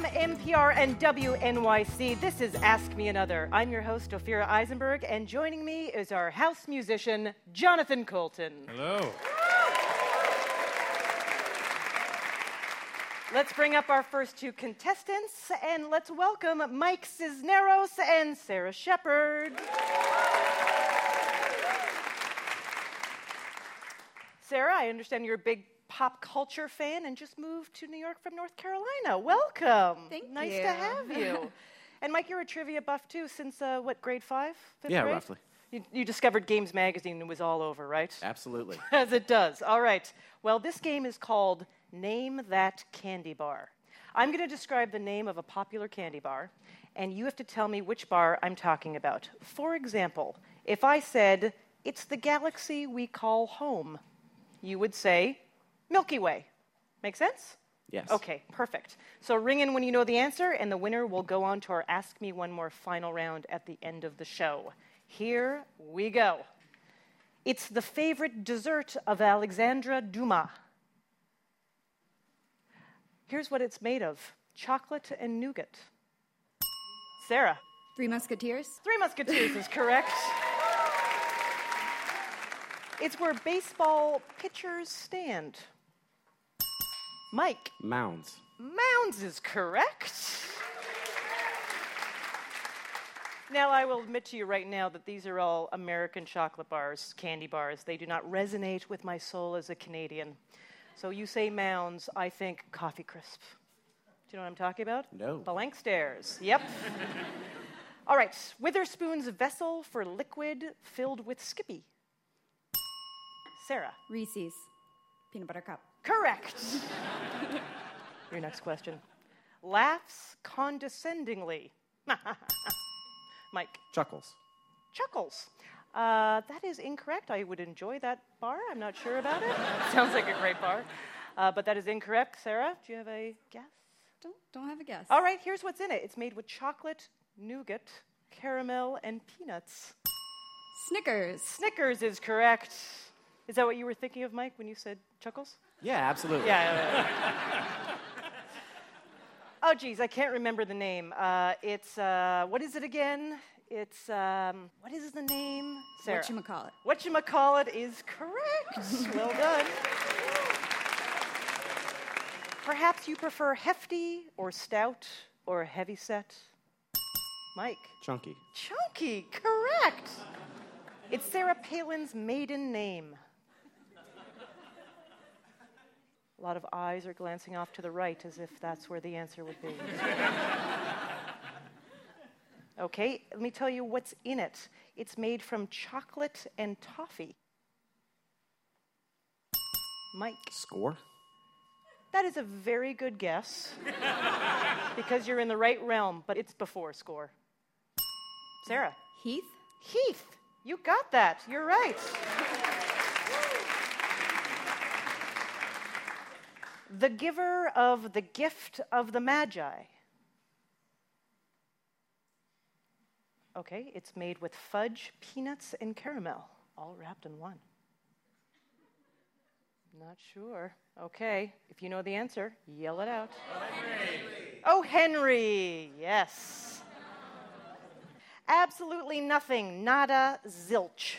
From NPR and WNYC, this is Ask Me Another. I'm your host, Ophira Eisenberg, and joining me is our house musician, Jonathan Coulton. Hello. Let's bring up our first two contestants, and let's welcome Mike Cisneros and Sarah Shepard. Sarah, I understand you're a big pop culture fan and just moved to New York from North Carolina. Welcome. Thank nice you. to have you. and Mike, you're a trivia buff too since uh, what grade five? Fifth Yeah, grade? roughly. You, you discovered Games Magazine and was all over, right? Absolutely. As it does. All right. Well, this game is called Name That Candy Bar. I'm going to describe the name of a popular candy bar, and you have to tell me which bar I'm talking about. For example, if I said, It's the galaxy we call home, you would say, Milky Way. Make sense? Yes. Okay, perfect. So ring in when you know the answer, and the winner will go on to our Ask Me One More final round at the end of the show. Here we go. It's the favorite dessert of Alexandre Dumas. Here's what it's made of chocolate and nougat. Sarah, Three Musketeers? Three Musketeers is correct. It's where baseball pitchers stand. Mike, Mounds. Mounds is correct. Now, I will admit to you right now that these are all American chocolate bars, candy bars. They do not resonate with my soul as a Canadian. So you say Mounds, I think Coffee Crisp. Do you know what I'm talking about? No. Blank stares. Yep. all right. Witherspoon's vessel for liquid filled with Skippy. Sarah. Reese's. Peanut butter cup. Correct. Your next question. Laughs condescendingly. Mike. Chuckles. Chuckles. Uh, that is incorrect. I would enjoy that bar. I'm not sure about it. Sounds like a great bar. Uh, but that is incorrect. Sarah, do you have a guess? Don't, don't have a guess. All right, here's what's in it it's made with chocolate, nougat, caramel, and peanuts. Snickers. Snickers is correct. Is that what you were thinking of, Mike, when you said chuckles? Yeah, absolutely. Yeah. yeah, yeah. oh, geez, I can't remember the name. Uh, it's uh, what is it again? It's um, what is the name? Sarah. Whatchamacallit. What you call it is correct. well done. Perhaps you prefer hefty or stout or heavy set. Mike. Chunky. Chunky, correct. It's Sarah Palin's maiden name. A lot of eyes are glancing off to the right as if that's where the answer would be. okay, let me tell you what's in it. It's made from chocolate and toffee. Mike. Score. That is a very good guess because you're in the right realm, but it's before score. Sarah. Heath. Heath, you got that. You're right. The giver of the gift of the Magi. Okay, it's made with fudge, peanuts, and caramel, all wrapped in one. Not sure. Okay, if you know the answer, yell it out. Oh, Henry, oh, yes. Absolutely nothing, nada, zilch.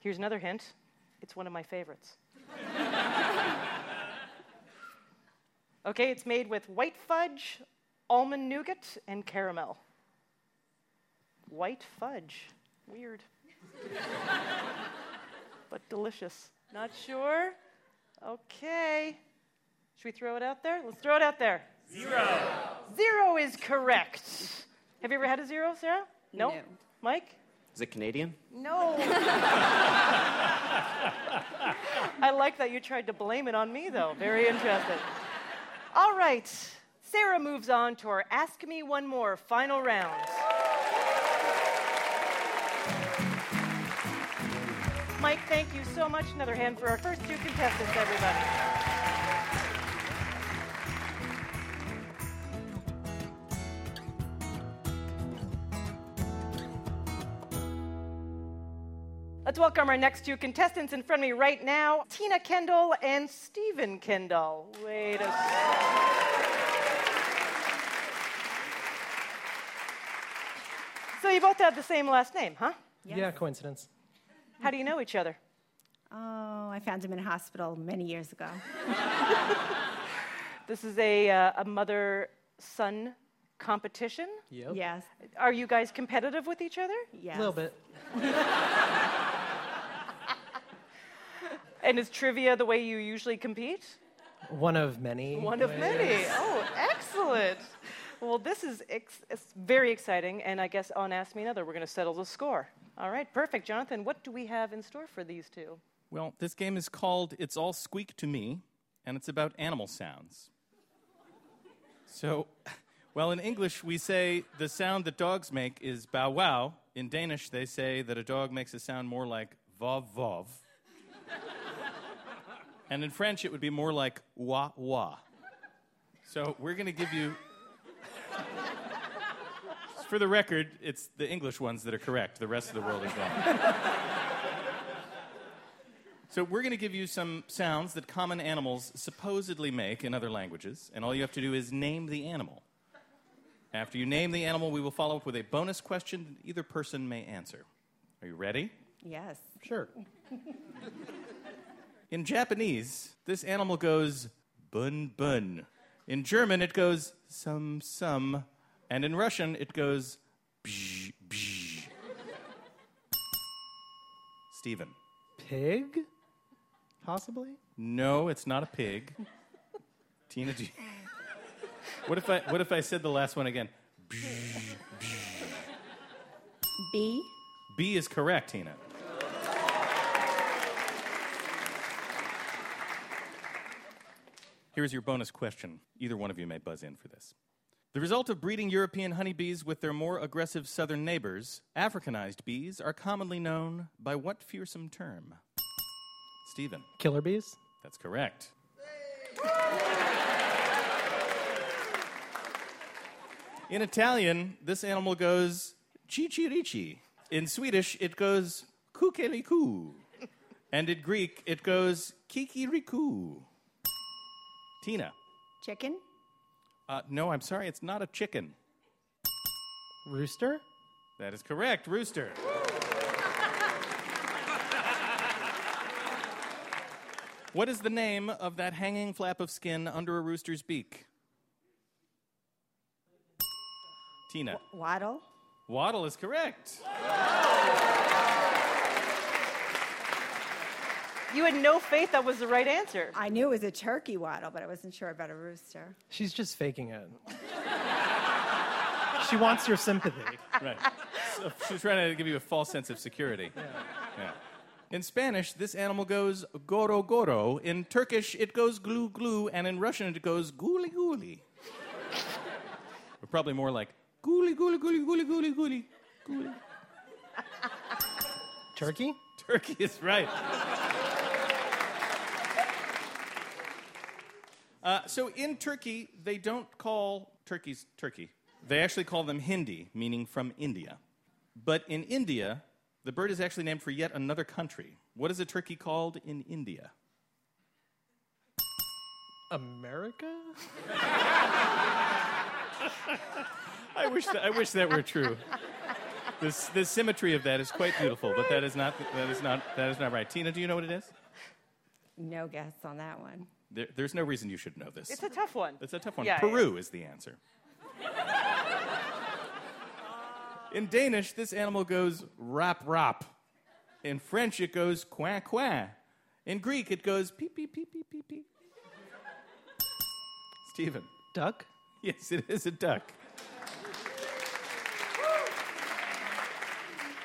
Here's another hint it's one of my favorites. okay, it's made with white fudge, almond nougat, and caramel. White fudge. Weird. but delicious. Not sure? Okay. Should we throw it out there? Let's throw it out there. Zero. Zero is correct. Have you ever had a zero, Sarah? No. No. Mike? Is it Canadian? No. I like that you tried to blame it on me, though. Very interesting. All right. Sarah moves on to our Ask Me One More final round. Mike, thank you so much. Another hand for our first two contestants, everybody. Let's welcome our next two contestants in front of me right now Tina Kendall and Stephen Kendall. Wait a second. So you both have the same last name, huh? Yeah, coincidence. How do you know each other? Oh, I found him in a hospital many years ago. This is a, uh, a mother son competition. Yep. Yes. Are you guys competitive with each other? Yes. A little bit. And is trivia the way you usually compete? One of many. One of ways. many. Oh, excellent. Well, this is ex- it's very exciting, and I guess on Ask Me Another, we're going to settle the score. All right, perfect. Jonathan, what do we have in store for these two? Well, this game is called It's All Squeak to Me, and it's about animal sounds. So, well, in English, we say the sound that dogs make is bow wow. In Danish, they say that a dog makes a sound more like vov vov. And in French, it would be more like wah wah. So, we're going to give you. For the record, it's the English ones that are correct. The rest of the world is wrong. So we're going to give you some sounds that common animals supposedly make in other languages, and all you have to do is name the animal. After you name the animal, we will follow up with a bonus question that either person may answer. Are you ready? Yes. Sure. In Japanese, this animal goes bun bun. In German, it goes sum sum. And in Russian, it goes bzz bzz. Stephen. Pig? Possibly? No, it's not a pig. Tina, do you- what if I what if I said the last one again? B. B is correct, Tina. Here's your bonus question. Either one of you may buzz in for this. The result of breeding European honeybees with their more aggressive southern neighbors, Africanized bees, are commonly known by what fearsome term? Stephen. Killer bees? That's correct. In Italian, this animal goes cicirici. In Swedish, it goes kukeliku. And in Greek, it goes kikiriku. Tina. Chicken. Uh, no, I'm sorry, it's not a chicken. Rooster? That is correct, rooster. what is the name of that hanging flap of skin under a rooster's beak? Tina. Waddle. Waddle is correct. You had no faith that was the right answer. I knew it was a turkey waddle, but I wasn't sure about a rooster. She's just faking it. she wants your sympathy. Right. So she's trying to give you a false sense of security. Yeah. In Spanish, this animal goes goro goro. In Turkish, it goes glue glue. And in Russian, it goes guli guli. or probably more like guli guli guli guli guli guli. guli. Turkey? Turkey is right. Uh, so in Turkey, they don't call turkeys turkey. They actually call them Hindi, meaning from India. But in India, the bird is actually named for yet another country. What is a turkey called in India? America? I wish that, I wish that were true. This, the symmetry of that is quite beautiful, but that is not that is not that is not right. Tina, do you know what it is? No guess on that one. There, there's no reason you should know this. It's a tough one. It's a tough one. Yeah, Peru is the answer. In Danish, this animal goes rap rap. In French, it goes coin coin. In Greek, it goes pee pee pee pee pee pee. Stephen. Duck? Yes, it is a duck.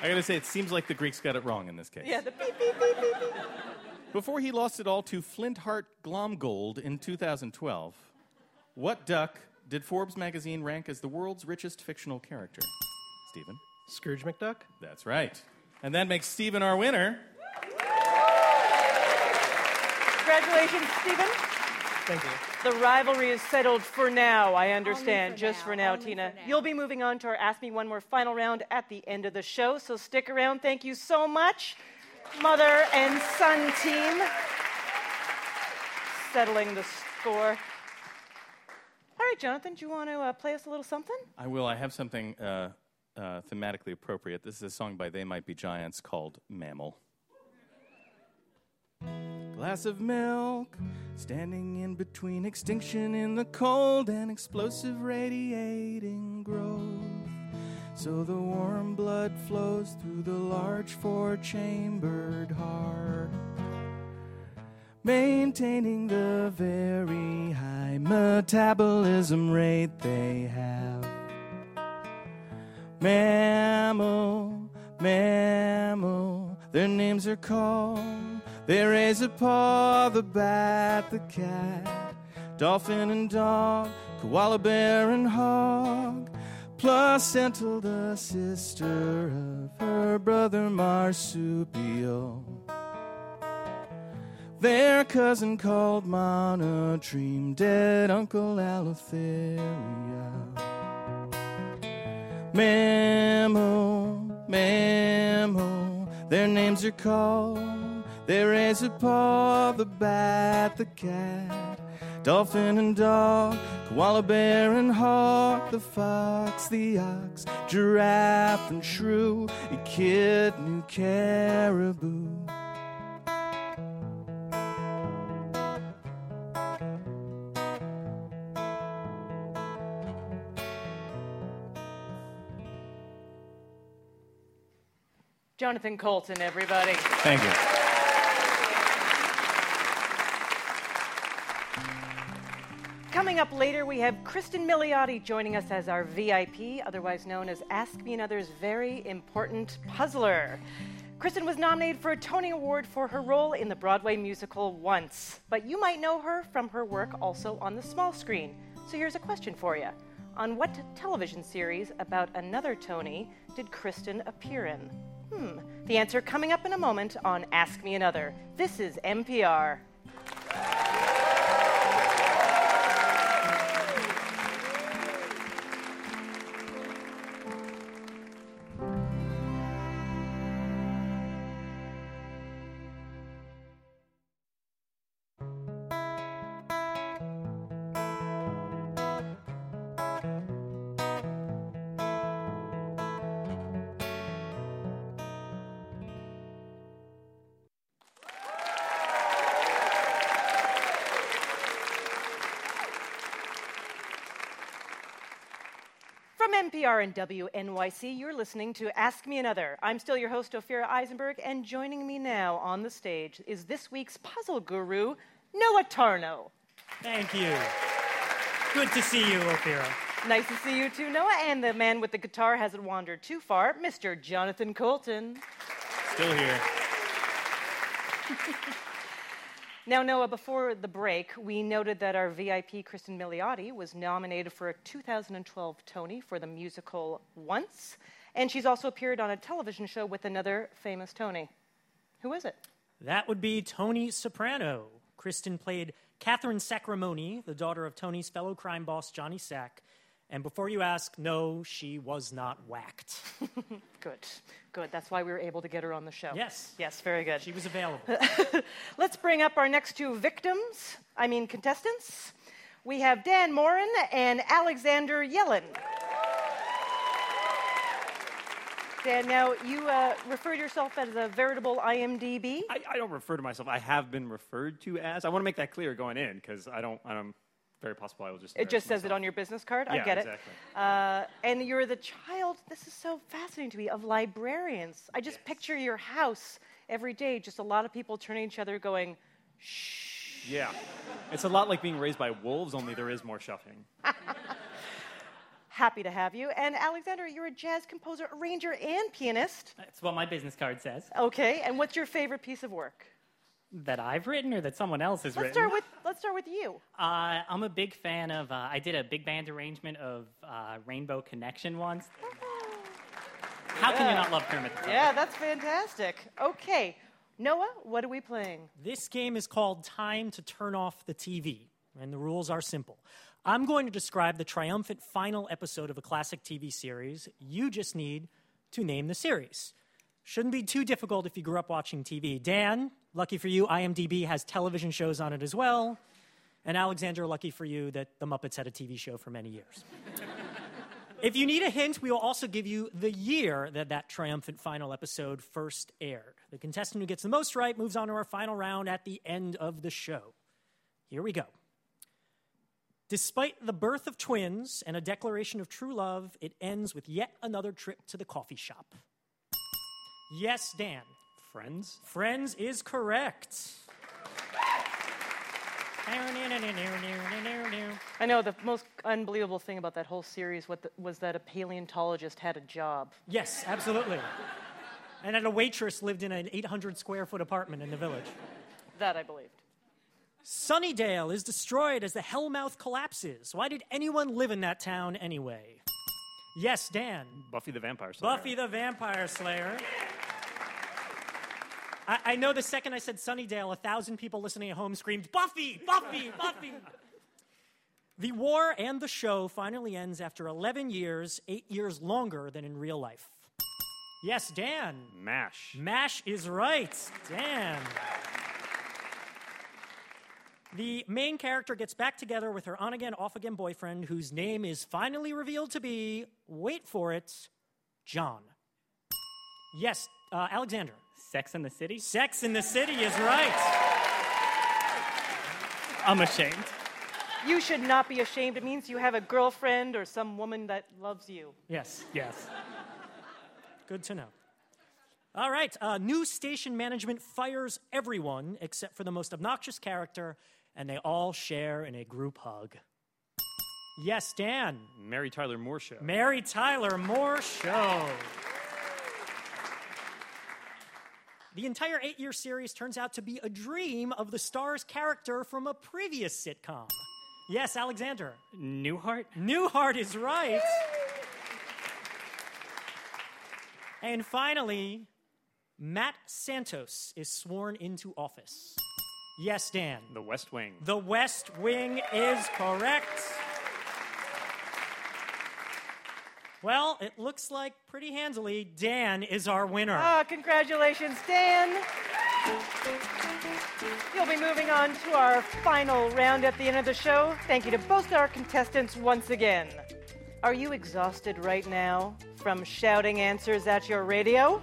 I gotta say, it seems like the Greeks got it wrong in this case. Yeah, the beep, beep, beep, beep, beep. Before he lost it all to Flintheart Glomgold in 2012, what duck did Forbes magazine rank as the world's richest fictional character? Stephen? Scrooge McDuck? That's right. And that makes Stephen our winner. Congratulations, Stephen. Thank you. The rivalry is settled for now, I understand. for Just now, for now, only Tina. for now. You'll be moving on to our Ask Me One More final round at the end of the show, so stick around. Thank you so much. Mother and son team settling the score. All right, Jonathan, do you want to uh, play us a little something? I will. I have something uh, uh, thematically appropriate. This is a song by They Might Be Giants called Mammal. Glass of milk, standing in between extinction in the cold and explosive radiating growth. So the warm blood flows through the large four chambered heart, maintaining the very high metabolism rate they have. Mammal, mammal, their names are called. They raise a paw, the bat, the cat, dolphin and dog, koala bear and hog, placental, the sister of her brother marsupial. Their cousin called monotreme, dead Uncle Allotheria. Mammal, mammal, their names are called. They raise a paw, the bat, the cat, dolphin and dog, koala bear and hawk, the fox, the ox, giraffe and shrew, kid, new caribou. Jonathan Coulton, everybody. Thank you. Coming up later, we have Cristin Milioti joining us as our VIP, otherwise known as Ask Me Another's very important puzzler. Cristin was nominated for a Tony Award for her role in the Broadway musical Once, but you might know her from her work also on the small screen. So here's a question for you. On what television series about another Tony did Cristin appear in? Hmm. The answer coming up in a moment on Ask Me Another. This is NPR. From NPR and WNYC, you're listening to Ask Me Another. I'm still your host, Ophira Eisenberg, and joining me now on the stage is this week's puzzle guru, Noah Tarnow. Thank you. Good to see you, Ophira. Nice to see you too, Noah. And the man with the guitar hasn't wandered too far, Mr. Jonathan Coulton. Still here. Now, Noah, before the break, we noted that our VIP, Cristin Milioti, was nominated for a 2012 Tony for the musical Once, and she's also appeared on a television show with another famous Tony. Who is it? That would be Tony Soprano. Cristin played Catherine Sacrimoni, the daughter of Tony's fellow crime boss, Johnny Sack. And before you ask, no, she was not whacked. Good, good. That's why we were able to get her on the show. Yes. Yes, very good. She was available. Let's bring up our next two victims, I mean contestants. We have Dan Morin and Alexander Yellen. Dan, now you uh, refer to yourself as a veritable IMDb. I, I don't refer to myself. I have been referred to as. I want to make that clear going in because I don't. I'm very possible I will just. It just says it on your business card. I get exactly. it. Uh, and you're the child. This is so fascinating to me of librarians. I just picture your house every day. Just a lot of people turning to each other, going, shh. Yeah, it's a lot like being raised by wolves. Only there is more shuffling. "Happy to have you." And Alexander, you're a jazz composer, arranger, and pianist. That's what my business card says. Okay. And what's your favorite piece of work? That I've written or that someone else has Let's written? start with Let's start with you. Uh, I'm a big fan of. Uh, I did a big band arrangement of uh, Rainbow Connection once. How can you not love Kermit the Frog? Yeah, that's fantastic. Okay, Noah, what are we playing? This game is called Time to Turn Off the TV, and the rules are simple. I'm going to describe the triumphant final episode of a classic TV series. You just need to name the series. Shouldn't be too difficult if you grew up watching TV. Dan, lucky for you, IMDb has television shows on it as well. And Alexander, lucky for you that The Muppets had a TV show for many years. if you need a hint, we will also give you the year that that triumphant final episode first aired. The contestant who gets the most right moves on to our final round at the end of the show. Here we go. Despite the birth of twins and a declaration of true love, it ends with yet another trip to the coffee shop. Yes, Dan. Friends? Friends is correct. I know the most unbelievable thing about that whole series was that a paleontologist had a job. Yes, absolutely. And that a waitress lived in an 800 square foot apartment in the village. That I believed. Sunnydale is destroyed as the Hellmouth collapses. Why did anyone live in that town anyway? Yes, Dan. Buffy the Vampire Slayer. Buffy the Vampire Slayer. I, I know the second I said Sunnydale, a thousand people listening at home screamed, Buffy! Buffy! Buffy! the war and the show finally ends after 11 years, eight years longer than in real life. Yes, Dan. MASH. MASH is right. Dan. The main character gets back together with her on again, off again boyfriend, whose name is finally revealed to be, wait for it, John. Yes, uh, Alexander. Sex in the City? Sex in the City is right. I'm ashamed. You should not be ashamed. It means you have a girlfriend or some woman that loves you. Yes, Yes. good to know. All right, uh, new station management fires everyone except for the most obnoxious character, and they all share in a group hug. Yes, Dan. Mary Tyler Moore Show. Mary Tyler Moore Show. The entire eight year series turns out to be a dream of the star's character from a previous sitcom. Yes, Alexander. Newhart? Newhart is right. And finally, Matt Santos is sworn into office. Yes, Dan. The West Wing. The West Wing is correct. Well, it looks like pretty handily Dan is our winner. Ah, congratulations, Dan. You'll be moving on to our final round at the end of the show. Thank you to both of our contestants once again. Are you exhausted right now from shouting answers at your radio?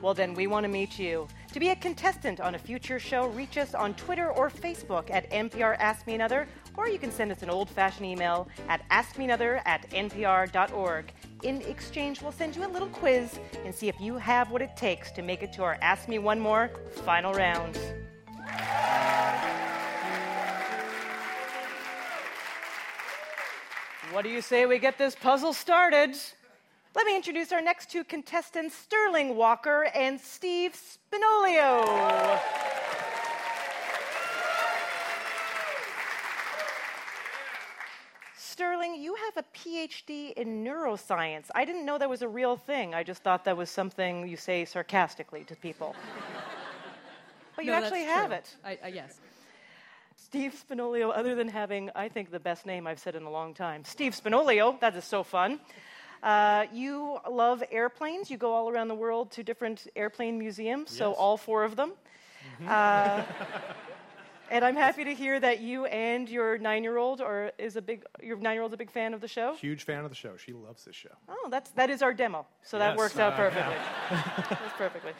Well, then we want to meet you. To be a contestant on a future show, reach us on Twitter or Facebook at NPR Ask Me Another, or you can send us an old fashioned email at askmeanother at npr.org. In exchange, we'll send you a little quiz and see if you have what it takes to make it to our Ask Me One More final round. What do you say we get this puzzle started? Let me introduce our next two contestants, Sterling Walker and Steve Spinolio. Sterling, you have a PhD in neuroscience. I didn't know that was a real thing. I just thought that was something you say sarcastically to people. But you No, that's actually have true. it. I, I, yes. Steve Spinolio, other than having, I think, the best name I've said in a long time. Steve Spinolio, that is so fun. Uh, you love airplanes. You go all around the world to different airplane museums, so all four of them. Uh, and I'm happy to hear that you and your nine-year-old are is a big your nine-year-old's a big fan of the show. Huge fan of the show. She loves this show. Oh, that's that is our demo, so that Yes, works out uh, perfectly. That's perfectly.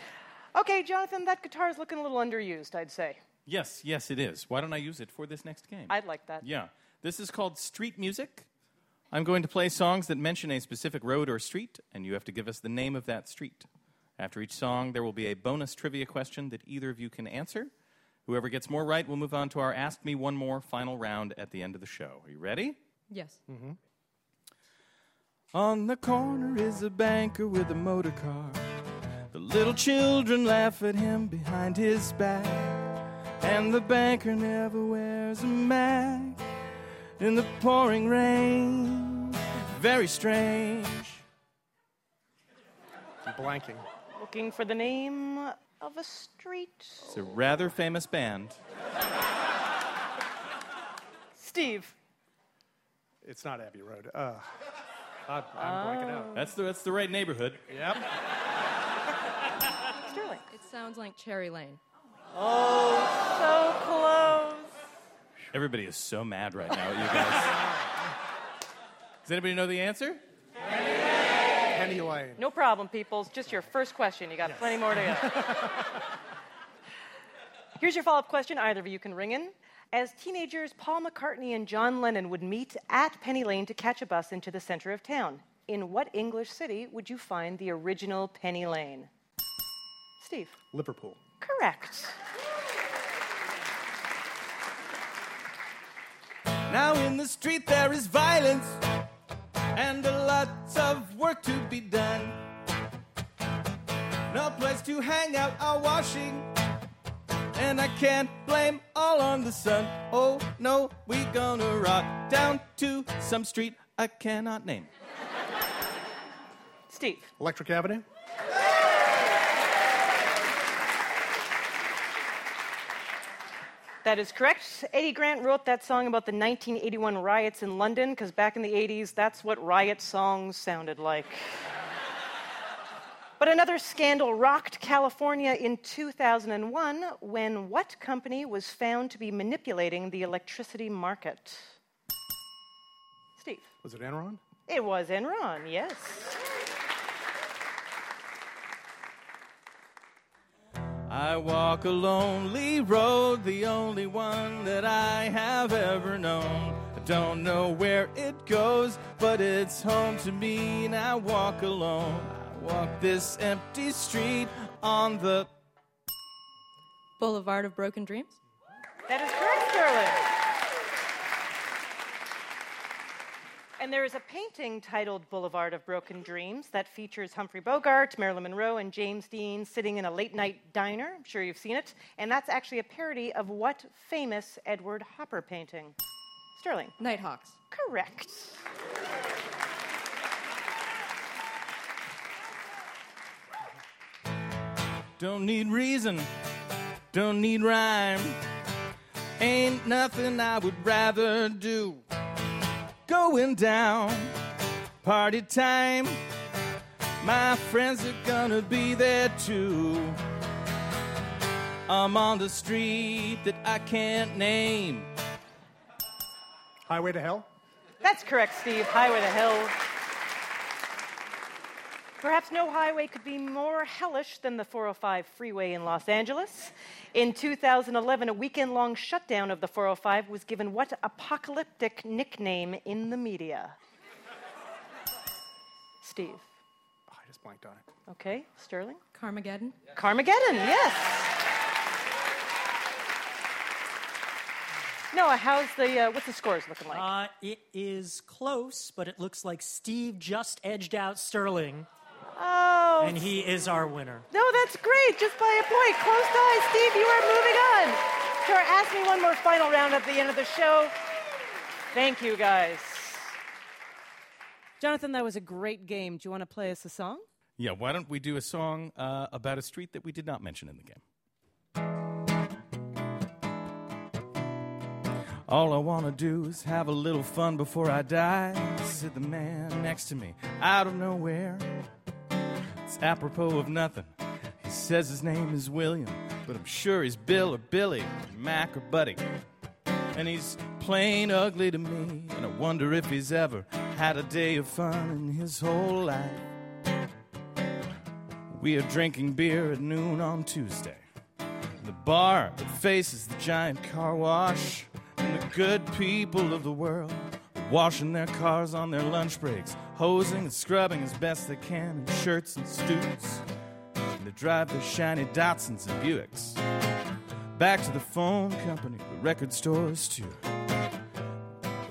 Okay, Jonathan, that guitar is looking a little underused, I'd say. Yes, yes, it is. Why don't I use it for this next game? I'd like that. Yeah. This is called Street Music. I'm going to play songs that mention a specific road or street, and you have to give us the name of that street. After each song, there will be a bonus trivia question that either of you can answer. Whoever gets more right will move on to our Ask Me One More final round at the end of the show. Are you ready? Yes. Mm-hmm. On the corner is a banker with a motor car. The little children laugh at him behind his back. And the banker never wears a mask in the pouring rain. Very strange. I'm blanking. Looking for the name of a street. It's a rather famous band. Steve. It's not Abbey Road. Uh, I, I'm blanking out. That's the, that's the right neighborhood. Yep. Sterling. It sounds like Cherry Lane. Oh, so close. Everybody is so mad right now at you guys. Does anybody know the answer? Penny No problem, people. It's just your first question. You got plenty more to go. Here's your follow up question. Either of you can ring in. As teenagers, Paul McCartney and John Lennon would meet at Penny Lane to catch a bus into the center of town. In what English city would you find the original Penny Lane? Steve. Liverpool. Correct. Now in the street there is violence and a lot of work to be done. No place to hang out or washing. And I can't blame all on the sun. Oh no, we gonna rock down to some street I cannot name. Steve. Electric Avenue. That is correct. Eddie Grant wrote that song about the 1981 riots in London because back in the 80s, that's what riot songs sounded like. but another scandal rocked California in 2001 when what company was found to be manipulating the electricity market? Steve. Was it Enron? It was Enron, yes. I walk a lonely road, the only one that I have ever known. I don't know where it goes, but it's home to me, and I walk alone. I walk this empty street on the. Boulevard of Broken Dreams? That is correct, Sterling. And there is a painting titled Boulevard of Broken Dreams that features Humphrey Bogart, Marilyn Monroe, and James Dean sitting in a late night diner. I'm sure you've seen it. And that's actually a parody of what famous Edward Hopper painting? Sterling. Nighthawks. Correct. Don't need reason, don't need rhyme. Ain't nothing I would rather do. Going down, party time. My friends are gonna be there too. I'm on the street that I can't name. Highway to Hell. That's correct, Steve. Highway to Hell. Perhaps no highway could be more hellish than the 405 freeway in Los Angeles. In 2011, a weekend long shutdown of the 405 was given what apocalyptic nickname in the media? Steve. Oh, I just blanked on it. Okay, Sterling? Carmageddon? Carmageddon, yes. Noah, how's the, uh, what's the scores looking like? Uh, it is close, but it looks like Steve just edged out Sterling, oh, and he is our winner. No, that's great. Just by a point. Close ties. Steve, you are moving on. Sure, ask me one more final round at the end of the show. Thank you, guys. Jonathan, that was a great game. Do you want to play us a song? Yeah, why don't we do a song uh, about a street that we did not mention in the game? All I want to do is have a little fun before I die, said the man next to me out of nowhere. It's apropos of nothing. He says his name is William, but I'm sure he's Bill or Billy, or Mac or Buddy. And he's plain ugly to me, and I wonder if he's ever had a day of fun in his whole life. We are drinking beer at noon on Tuesday. The bar that faces the giant car wash, and the good people of the world washing their cars on their lunch breaks, hosing and scrubbing as best they can in shirts and suits. And they drive their shiny Datsuns and Buicks. Back to the phone company, the record stores too.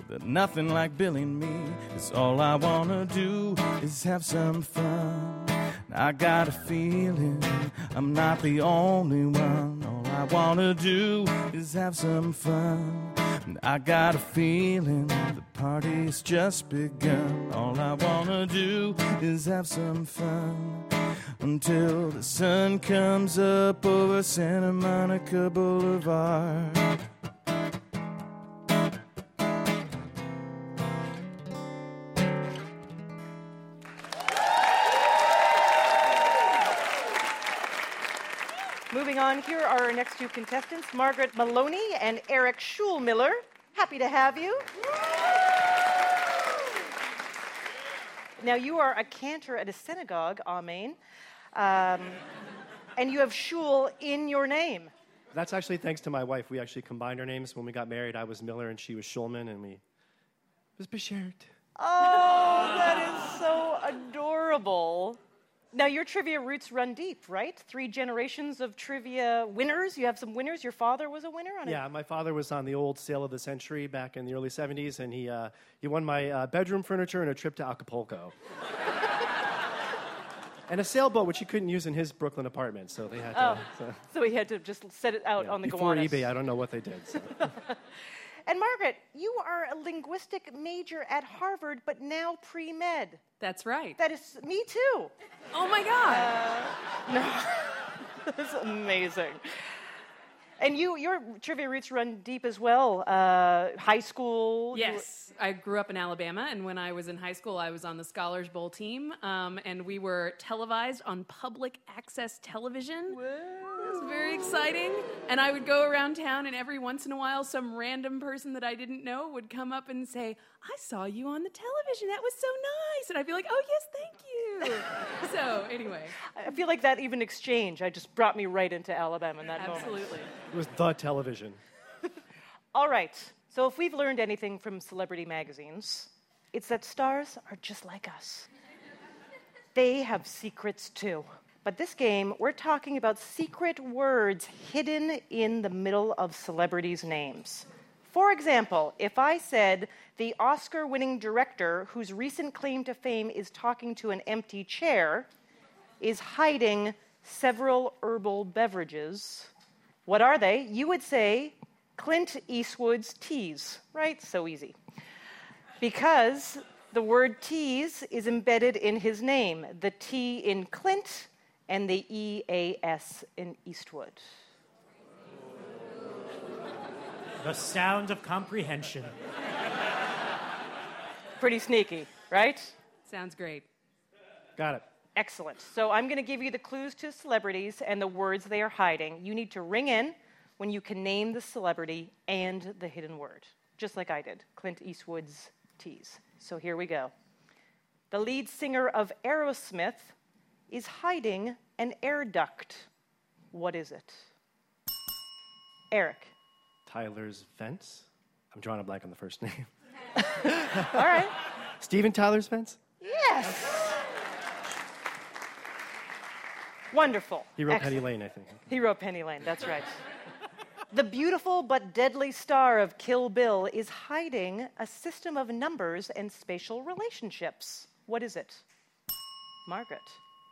But nothing like Billy and me is all I wanna do is have some fun. I got a feeling I'm not the only one. All I wanna do is have some fun. And I got a feeling the party's just begun. All I wanna do is have some fun. Until the sun comes up over Santa Monica Boulevard. Moving on, here are our next two contestants Margaret Maloney and Eric Schulmiller. Happy to have you. Now, you are a cantor at a synagogue, Amen, um, and you have Shul in your name. That's actually thanks to my wife. We actually combined our names when we got married. I was Miller and she was Schulman, and we was Beshert. Oh, that is so adorable. Now, your trivia roots run deep, right? Three generations of trivia winners. You have some winners. Your father was a winner on it. Yeah, my father was on the old sale of the century back in the early 70s, and he, uh, he won my uh, bedroom furniture and a trip to Acapulco. and a sailboat, which he couldn't use in his Brooklyn apartment, so they had to. Oh, so- so he had to just set it out yeah, on the Before Gowanus. eBay, I don't know what they did. so. And Margaret, you are a linguistic major at Harvard, but now pre med. That's right. That is me too. Oh my God. no That's amazing. And you, your trivia roots run deep as well. Uh, high school. Yes, I grew up in Alabama, and when I was in high school, I was on the Scholars Bowl team, um, and we were televised on public access television. It was very exciting. And I would go around town, and every once in a while, some random person that I didn't know would come up and say, I saw you on the television. That was so nice. And I'd be like, oh, yes, thank you. so, anyway, I feel like that even exchange, I just brought me right into Alabama in that moment. absolutely. it was the television. All right. So if we've learned anything from celebrity magazines, it's that stars are just like us. They have secrets too. But this game, we're talking about secret words hidden in the middle of celebrities' names. For example, if I said the Oscar winning director whose recent claim to fame is talking to an empty chair is hiding several herbal beverages, what are they? You would say Clint Eastwood's teas, right? So easy. Because the word teas is embedded in his name, the T in Clint and the EAS in Eastwood. The sound of comprehension. Pretty sneaky, right? Sounds great. Got it. Excellent. So I'm going to give you the clues to celebrities and the words they are hiding. You need to ring in when you can name the celebrity and the hidden word, just like I did, Clint Eastwood's tease. So here we go. The lead singer of Aerosmith is hiding an air duct. What is it? Eric. Tyler's Vents. I'm drawing a blank on the first name. All right. Steven Tyler's Vents? Yes. Wonderful. He wrote Excellent. Penny Lane, I think. He wrote Penny Lane, that's right. the beautiful but deadly star of Kill Bill is hiding a system of numbers and spatial relationships. What is it? Margaret.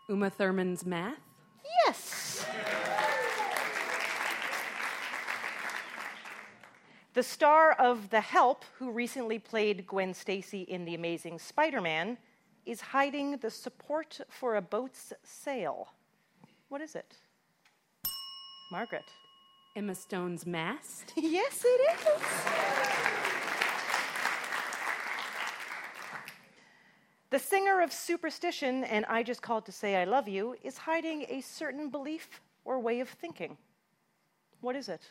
Uma Thurman's math. Yes. The star of The Help, who recently played Gwen Stacy in The Amazing Spider Man, is hiding the support for a boat's sail. What is it? Margaret. Emma Stone's mast. yes, it is. The singer of Superstition and I Just Called to Say I Love You is hiding a certain belief or way of thinking. What is it?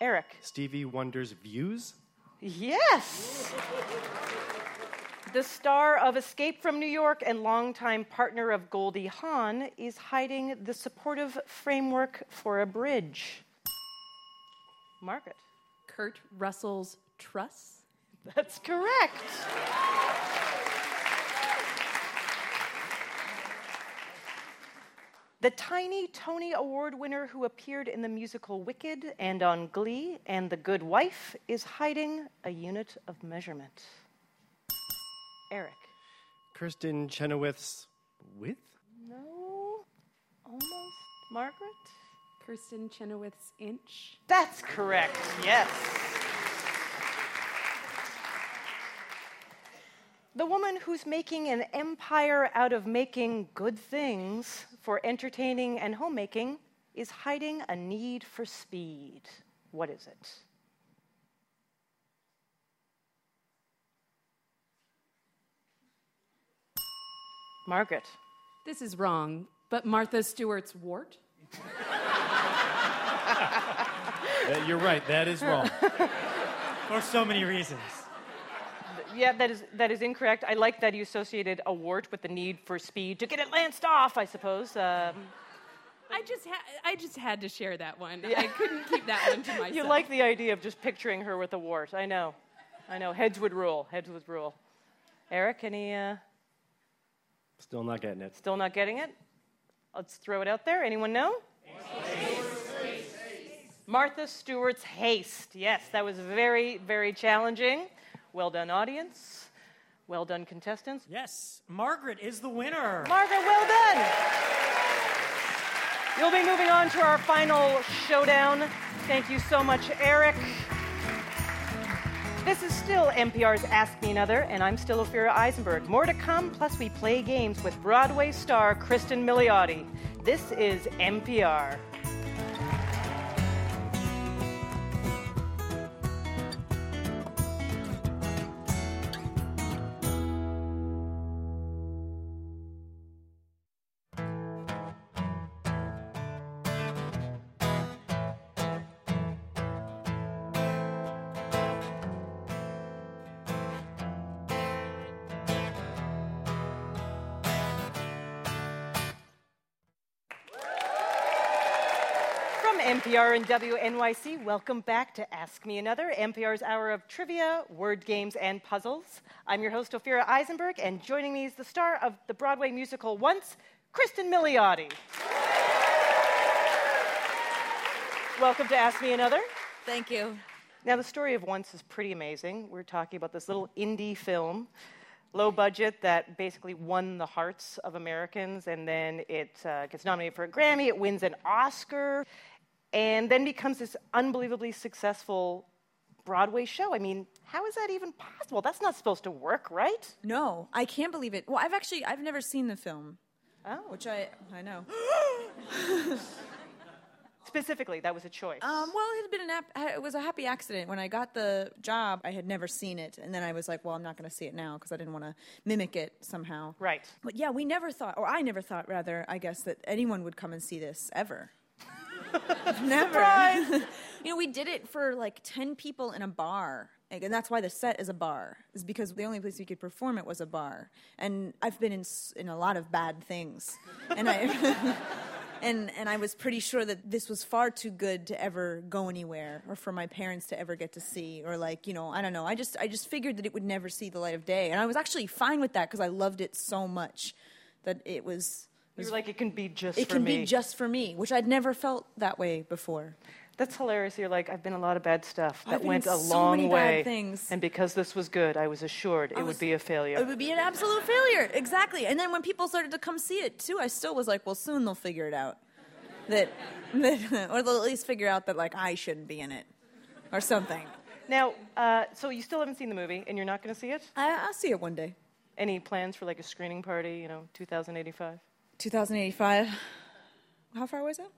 Eric. Stevie Wonder's Views? Yes! The star of Escape from New York and longtime partner of Goldie Hawn is hiding the supportive framework for a bridge. Margaret. Kurt Russell's truss. That's correct. The tiny Tony Award winner who appeared in the musical Wicked and on Glee and The Good Wife is hiding a unit of measurement. Eric. Kristin Chenoweth's With? No, almost. Margaret? Kristin Chenoweth's inch. That's correct, yes. The woman who's making an empire out of making good things for entertaining and homemaking is hiding a need for speed. What is it? Margaret. This is wrong, but Martha Stewart's wart? Uh, you're right. That is wrong. For so many reasons. Yeah, that is that is incorrect. I like that you associated a wart with the need for speed to get it lanced off. I suppose. Um, I just ha- I just had to share that one. I couldn't keep that one to myself. you like the idea of just picturing her with a wart. I know. I know. Heads would rule. Heads would rule. Eric, any uh, Still not getting it. still not getting it? Let's throw it out there. Anyone know? *Haste*. Martha Stewart's Haste. Yes, that was very, very challenging. Well done, audience. Well done, contestants. Yes, Margaret is the winner. Margaret, well done. You'll be moving on to our final showdown. Thank you so much, Eric. This is still NPR's Ask Me Another, and I'm still Ophira Eisenberg. More to come, plus we play games with Broadway star Cristin Milioti. This is NPR. NPR and WNYC, welcome back to Ask Me Another, NPR's hour of trivia, word games, and puzzles. I'm your host, Ophira Eisenberg, and joining me is the star of the Broadway musical Once, Cristin Milioti. welcome to Ask Me Another. Thank you. Now, the story of Once is pretty amazing. We're talking about this little indie film, low budget, that basically won the hearts of Americans, and then it uh, gets nominated for a Grammy, it wins an Oscar, and then becomes this unbelievably successful Broadway show. I mean, how is that even possible? That's not supposed to work, right? No, I can't believe it. Well, I've actually I've never seen the film. Oh. Which I I know. Specifically, that was a choice. Um, well, it had been an ap- it was a happy accident. When I got the job, I had never seen it, and then I was like, well, I'm not going to see it now because I didn't want to mimic it somehow. Right. But yeah, we never thought, or I never thought, rather, I guess, that anyone would come and see this ever. never. you know, we did it for like ten people in a bar. And that's why the set is a bar, is because the only place we could perform it was a bar. And I've been in in a lot of bad things, and I and and I was pretty sure that this was far too good to ever go anywhere, or for my parents to ever get to see, or like you know, I don't know. I just I just figured that it would never see the light of day, and I was actually fine with that because I loved it so much that it was. You were like, it can be just It for can me. be just for me, which I'd never felt that way before. That's hilarious. You're like, I've been a lot of bad stuff. that I've been went in a so long many bad way. things. And because this was good, I was assured it I would be a failure. It would be an absolute failure, exactly. And then when people started to come see it too, I still was like, well, soon they'll figure it out. That, that or they'll at least figure out that like I shouldn't be in it, or something. Now, uh, so you still haven't seen the movie, and you're not going to see it? I, I'll see it one day. Any plans for like a screening party? You know, 2085. 2085. How far away is that?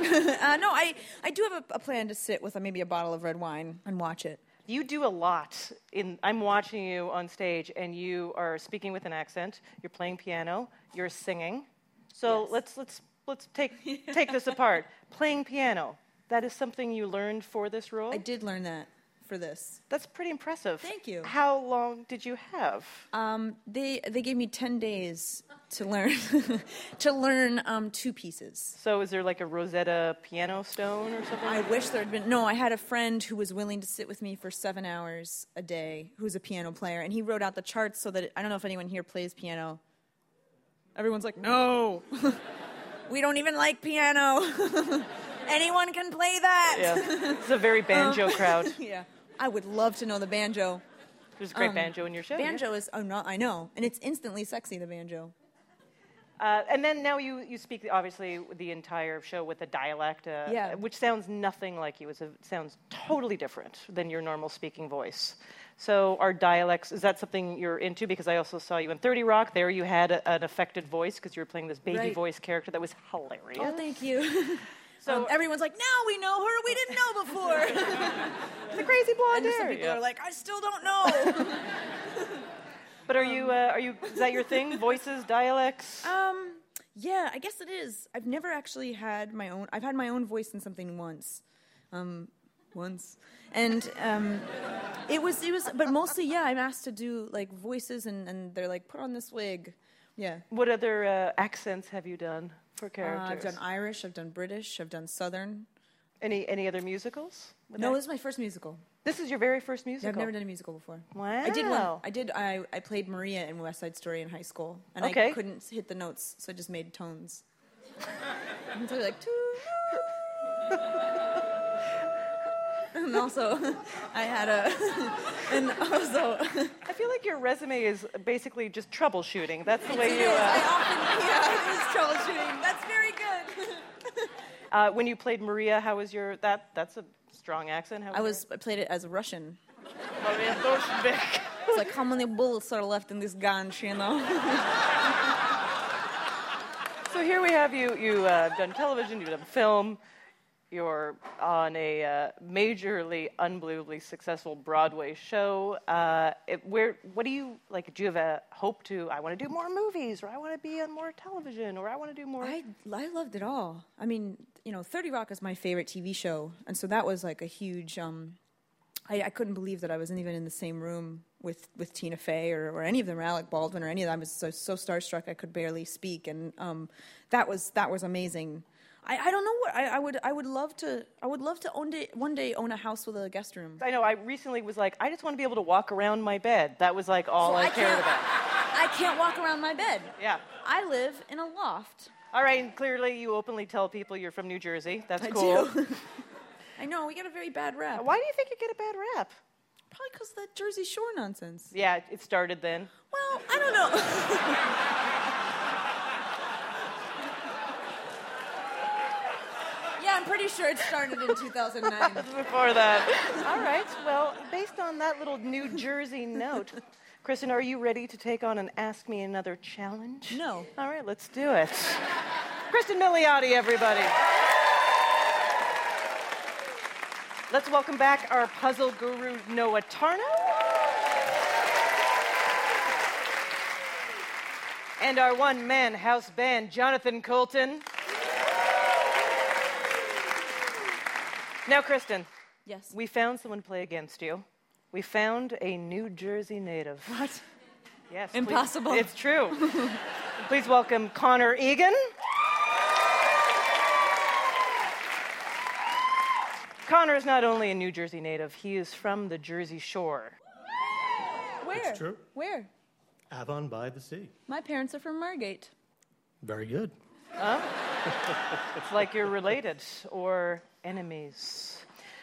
uh, no, I, I do have a, a plan to sit with uh, maybe a bottle of red wine and watch it. You do a lot. In I'm watching you on stage, and you are speaking with an accent. You're playing piano. You're singing. So let's let's let's take take this apart. Playing piano. That is something you learned for this role. I did learn that for this. That's pretty impressive. Thank you. How long did you have? Um, they they gave me ten days to learn to learn um, two pieces. So is there like a Rosetta piano stone or something? I wish there had been. No, I had a friend who was willing to sit with me for seven hours a day, who's a piano player, and he wrote out the charts so that it, I don't know if anyone here plays piano. Everyone's like, no, we don't even like piano. anyone can play that. Yeah. It's a very banjo Um, crowd. yeah, I would love to know the banjo. There's a great Um, banjo in your show. yeah. Banjo is, oh no, I know, and it's instantly sexy. The banjo. Uh, and then now you, you speak obviously the entire show with a dialect, uh, Yeah. which sounds nothing like you. It sounds totally different than your normal speaking voice. So are dialects is that something you're into? Because I also saw you in Thirty Rock. There you had a, an affected voice because you were playing this baby Right. voice character that was hilarious. Oh, thank you. So um, everyone's like, now we know her. We didn't know before. the crazy blonde and some people yeah. are like, I still don't know. But are you, uh, are you, is that your thing? Voices, dialects? Um, yeah, I guess it is. I've never actually had my own. I've had my own voice in something once, um, once, and um, it was it was. But mostly, yeah, I'm asked to do like voices, and and they're like, put on this wig. Yeah. What other uh, accents have you done for Uh, characters? I've done Irish. I've done British. I've done Southern. Any any other musicals? No, that? this is my first musical. This is your very first Yeah, musical. I've never done a musical before. Wow. I did one. I did. I, I played Maria in West Side Story in high school, and Okay. I couldn't hit the notes, so I just made tones. so like, and also, I had a, and also, I feel like your resume is basically just troubleshooting. That's the way It you. is. Uh, I often, yeah, it is troubleshooting. That's very good. uh, when you played Maria, how was your that? That's a strong accent. How was I was. I played it as a Russian. Maria Doshvik. It's like how many bullets are left in this gun, you know? So here we have you. You uh, done television. You've done film. You're on a uh, majorly, unbelievably successful Broadway show. Uh, it, where? What do you like? Do you have a hope to? I want to do more movies, or I want to be on more television, or I want to do more. I, I loved it all. I mean, you know, 30 Rock is my favorite TV show. And so that was like a huge. Um, I, I couldn't believe that I wasn't even in the same room with, with Tina Fey or, or any of them, or Alec Baldwin or any of them. I was so, so starstruck I could barely speak. And um, that, was, that was amazing. I, I don't know what I, I would I would love to I would love to own day, one day own a house with a guest room. I know. I recently was like, I just want to be able to walk around my bed. That was like all So I, I cared about. I can't walk around my bed. Yeah. I live in a loft. All right, and clearly you openly tell people you're from New Jersey. That's I cool. do. I know we get a very bad rap. Why do you think you get a bad rap? Probably because that Jersey Shore nonsense. Yeah, it started then. Well, I don't know. yeah, I'm pretty sure it started in 2009. Before that. All right. Well, based on that little New Jersey note, Cristin, are you ready to take on an Ask Me Another challenge? No. All right, let's do it. Cristin Milioti, everybody. Let's welcome back our puzzle guru, Noah Tarnow. And our one man house band, Jonathan Coulton. Now, Cristin. Yes. We found someone to play against you. We found a New Jersey native. What? Yes. please- Impossible. It's true. please welcome Connor Egan. Connor is not only a New Jersey native, he is from the Jersey Shore. Where? true. Where? Avon by the sea. My parents are from Margate. Very good. Huh? it's like you're related or enemies.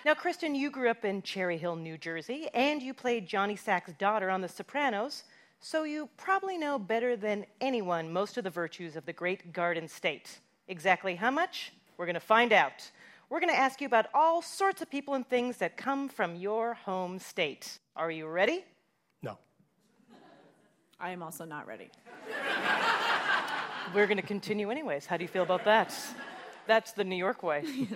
Now, Cristin, you grew up in Cherry Hill, New Jersey, and you played Johnny Sack's daughter on The Sopranos, so you probably know better than anyone most of the virtues of the great Garden State. Exactly how much? We're going to find out. We're going to ask you about all sorts of people and things that come from your home state. Are you ready? No. I am also not ready. We're going to continue anyways. How do you feel about that? That's the New York way.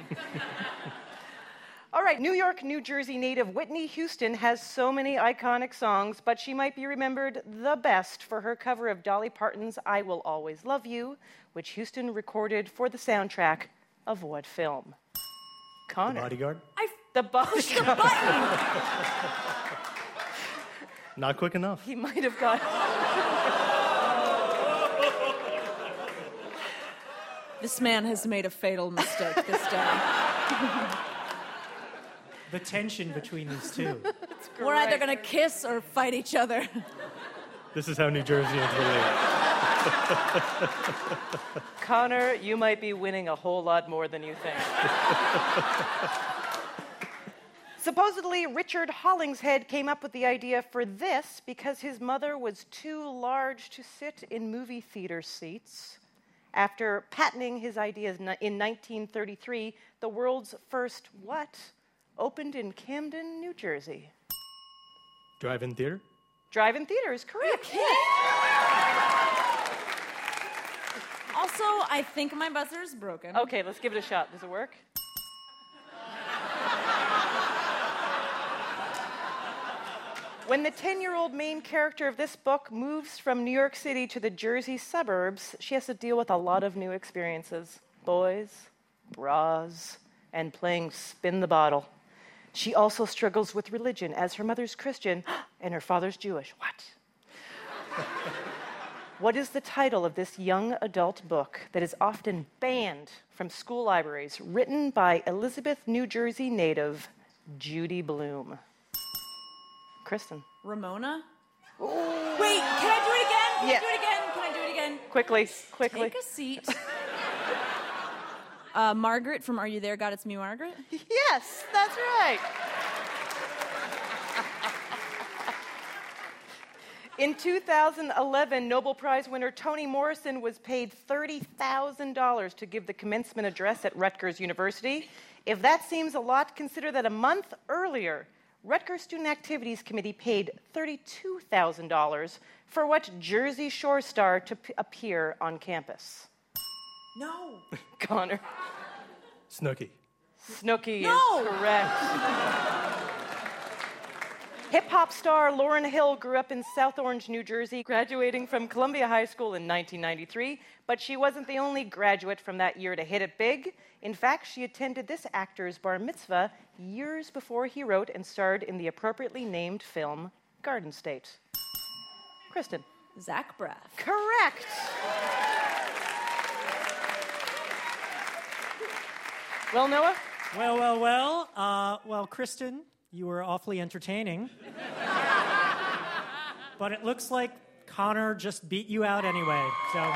All right, New York, New Jersey native Whitney Houston has so many iconic songs, but she might be remembered the best for her cover of Dolly Parton's I Will Always Love You, which Houston recorded for the soundtrack of what film? Connor. Bodyguard? I The bodyguard. Not quick enough. He might have got. This man has made a fatal mistake this day. The tension between these two. We're either going to kiss or fight each other. This is how New Jersey Jerseyans relate. Connor, you might be winning a whole lot more than you think. Supposedly, Richard Hollingshead came up with the idea for this because his mother was too large to sit in movie theater seats. After patenting his ideas in 1933, the world's first what opened in Camden, New Jersey. Drive-in theater? Drive-in theater is correct. Also, I think my buzzer is broken. Okay, let's give it a shot. Does it work? When the 10 year old main character of this book moves from New York City to the Jersey suburbs, she has to deal with a lot of new experiences boys, bras, and playing spin the bottle. She also struggles with religion, as her mother's Christian and her father's Jewish. What? what is the title of this young adult book that is often banned from school libraries, written by Elizabeth, New Jersey native Judy Blume? Cristin. Ramona? Wait, can I do it again? Can Yeah. I do it again? Can I do it again? Quickly, quickly. Take a seat. uh, Margaret from Are You There, God? It's Me, Margaret? Yes, that's right. In 2011, Nobel Prize winner Toni Morrison was paid $30,000 to give the commencement address at Rutgers University. If that seems a lot, consider that a month earlier, Rutgers Student Activities Committee paid $32,000 for what Jersey Shore star to p- appear on campus? No. Connor. Snooky. Snooki No! is correct. Hip hop star Lauryn Hill grew up in South Orange, New Jersey, graduating from Columbia High School in 1993. But she wasn't the only graduate from that year to hit it big. In fact, she attended this actor's bar mitzvah years before he wrote and starred in the appropriately named film Garden State. Cristin. Zach Braff. Correct. Well, Noah? Well, well, well. Uh, well, Cristin, you were awfully entertaining. but it looks like Connor just beat you out anyway. So.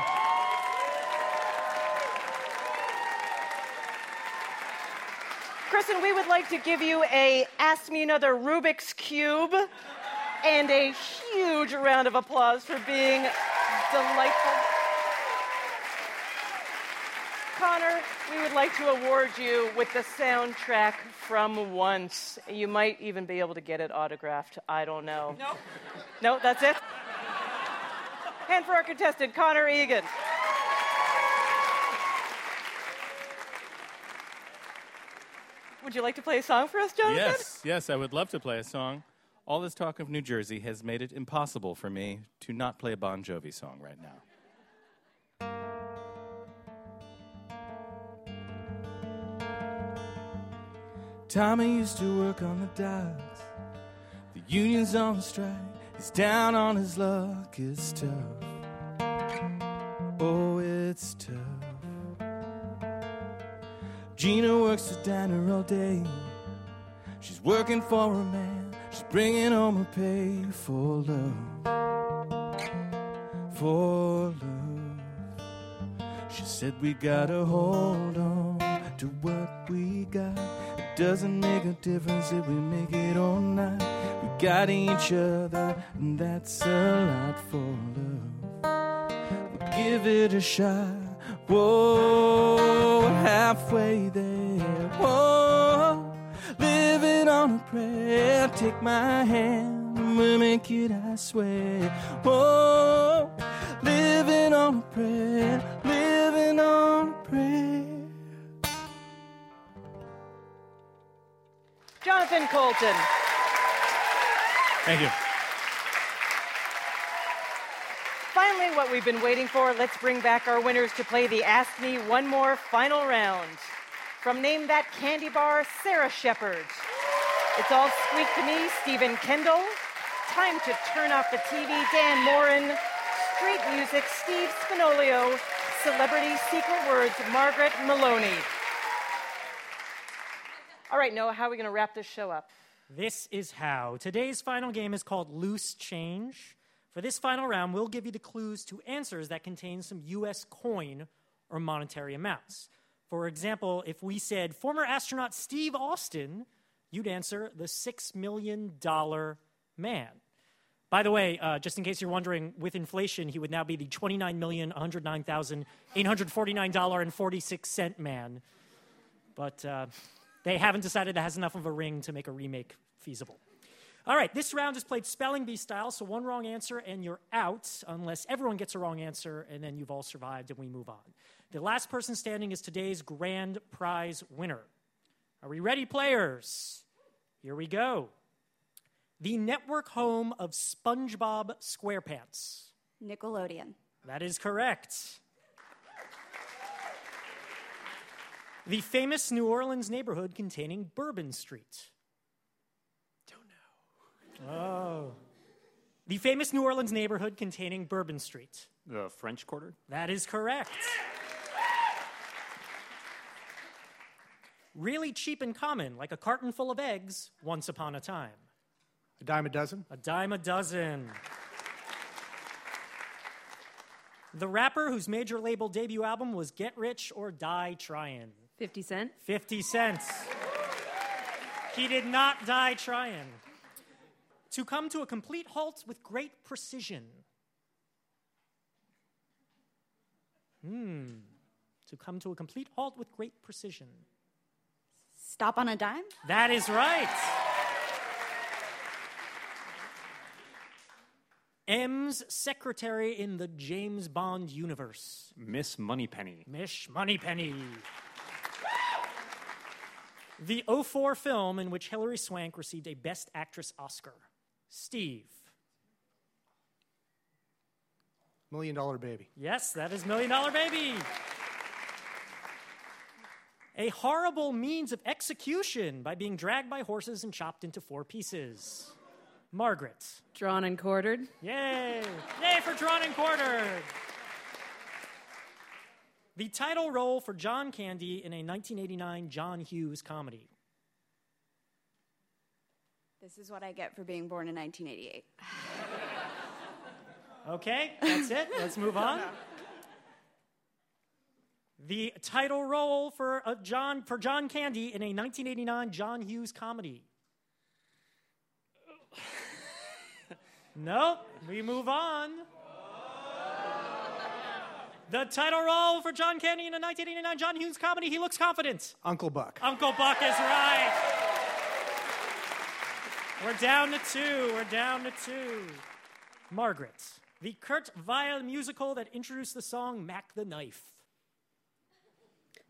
Cristin, we would like to give you a Ask Me Another Rubik's Cube and a huge round of applause for being delightful. Connor, we would like to award you with the soundtrack from Once. You might even be able to get it autographed. I don't know. No. No, that's it? And for our contestant, Connor Egan. Would you like to play a song for us, Jonathan? Yes, yes, I would love to play a song. All this talk of New Jersey has made it impossible for me to not play a Bon Jovi song right now. Tommy used to work on the docks. The union's on strike. He's down on his luck. It's tough. Oh, it's tough. Gina works the diner all day. She's working for a man. She's bringing home her pay for love. For love. She said we gotta hold on to what we got. Doesn't make a difference if we make it or not. We got each other, and that's a lot for love. We'll give it a shot. Whoa, halfway there. Whoa, living on a prayer. Take my hand, we'll make it, I swear. Whoa, living on a prayer, Jonathan Coulton. Thank you. Finally, what we've been waiting for, let's bring back our winners to play the Ask Me One More final round. From Name That Candy Bar, Sarah Shepard. It's All Squeak to Me, Stephen Kendall. Time to Turn Off the TV, Dan Morin. Street Music, Steve Spinolio. Celebrity Secret Words, Margaret Maloney. All right, Noah, how are we going to wrap this show up? This is how. Today's final game is called Loose Change. For this final round, we'll give you the clues to answers that contain some U.S. coin or monetary amounts. For example, if we said former astronaut Steve Austin, you'd answer the $6 million man. By the way, uh, just in case you're wondering, with inflation, he would now be the $29,109,849.46 man. But uh, they haven't decided that has enough of a ring to make a remake feasible. All right, this round is played spelling bee style, so one wrong answer and you're out, unless everyone gets a wrong answer and then you've all survived and we move on. The last person standing is today's grand prize winner. Are we ready, players? Here we go. The network home of SpongeBob SquarePants. Nickelodeon. That is correct. The famous New Orleans neighborhood containing Bourbon Street. Don't know. Oh. The famous New Orleans neighborhood containing Bourbon Street. The French Quarter? That is correct. Really cheap and common, like a carton full of eggs, once upon a time. A dime a dozen? A dime a dozen. The rapper whose major label debut album was Get Rich or Die Tryin'. 50 Cent? 50 cents. He did not die trying. To come to a complete halt with great precision. Hmm. To come to a complete halt with great precision. Stop on a dime? That is right. M's secretary in the James Bond universe. Miss Moneypenny. Miss Moneypenny. The 04 film in which Hilary Swank received a Best Actress Oscar. Steve. Million Dollar Baby. Yes, that is Million Dollar Baby. A horrible means of execution by being dragged by horses and chopped into four pieces. Margaret. Drawn and quartered. Yay! Yay for drawn and quartered! The title role for John Candy in a 1989 John Hughes comedy. This is what I get for being born in 1988. Okay, that's it. Let's move on. The title role for uh, John for John Candy in a 1989 John Hughes comedy. nope. We move on. The title role for John Candy in a 1989 John Hughes comedy. He looks confident. Uncle Buck. Uncle Buck is right. We're down to two. We're down to two. Margaret, the Kurt Weill musical that introduced the song Mac the Knife.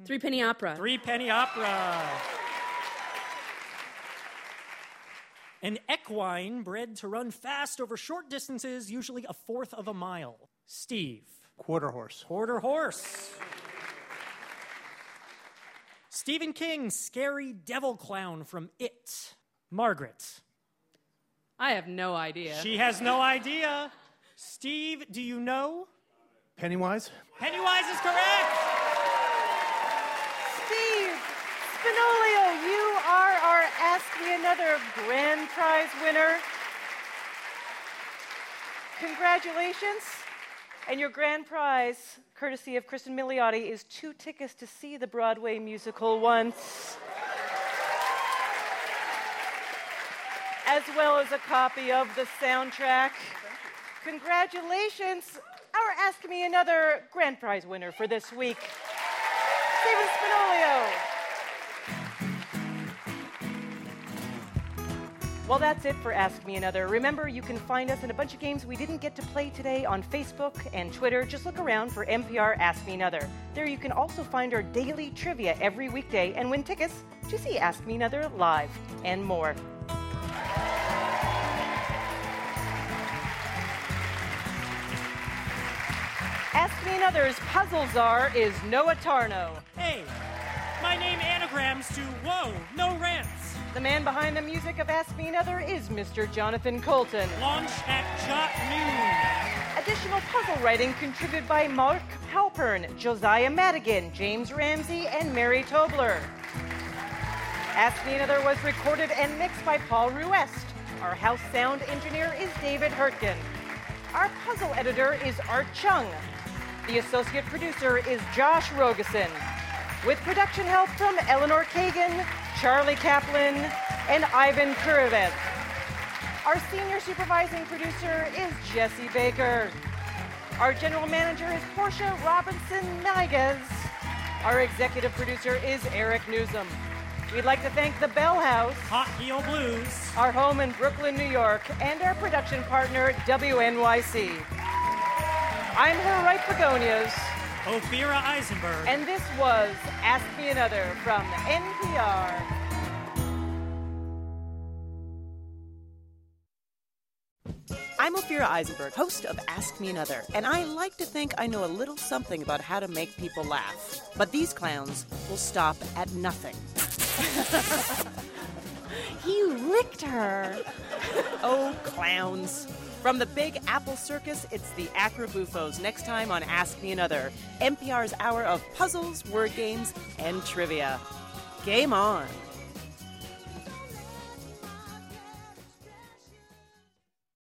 Three Penny Opera. Three Penny Opera. An equine bred to run fast over short distances, usually a fourth of a mile. Steve. Quarter horse. Quarter horse. Stephen King's scary devil clown from It. Margaret. I have no idea. She has no idea. Steve, do you know? Pennywise. Pennywise is correct. Steve Spinolio, you are our Ask Me Another grand prize winner. Congratulations. And your grand prize, courtesy of Cristin Milioti, is two tickets to see the Broadway musical once, as well as a copy of the soundtrack. Congratulations, our Ask Me Another grand prize winner for this week, Steven Spinolio. Well, that's it for Ask Me Another. Remember, you can find us in a bunch of games we didn't get to play today on Facebook and Twitter. Just look around for NPR Ask Me Another. There you can also find our daily trivia every weekday and win tickets to see Ask Me Another live and more. Ask Me Another's puzzle czar is Noah Tarnow. Hey, my name anagrams to Whoa, no rants. The man behind the music of Ask Me Another is Mr. Jonathan Coulton. Launch at Jot Noon. Additional puzzle writing contributed by Mark Halpern, Josiah Madigan, James Ramsey, and Mary Tobler. Ask Me Another was recorded and mixed by Paul Ruest. Our house sound engineer is David Hurtgen. Our puzzle editor is Art Chung. The associate producer is Josh Rogosin. With production help from Eleanor Kagan, Charlie Kaplan, and Ivan Kurovet. Our senior supervising producer is Jesse Baker. Our general manager is Portia Robinson Niguez. Our executive producer is Eric Nuzum. We'd like to thank the Bell House, Hot Heel Blues, our home in Brooklyn, New York, and our production partner, WNYC. I'm her right begonias. Ophira Eisenberg. And this was Ask Me Another from NPR. I'm Ophira Eisenberg, host of Ask Me Another, and I like to think I know a little something about how to make people laugh. But these clowns will stop at nothing. He licked her. oh, clowns. From the Big Apple Circus, it's the Acrobuffos. Next time on Ask Me Another, NPR's hour of puzzles, word games, and trivia. Game on.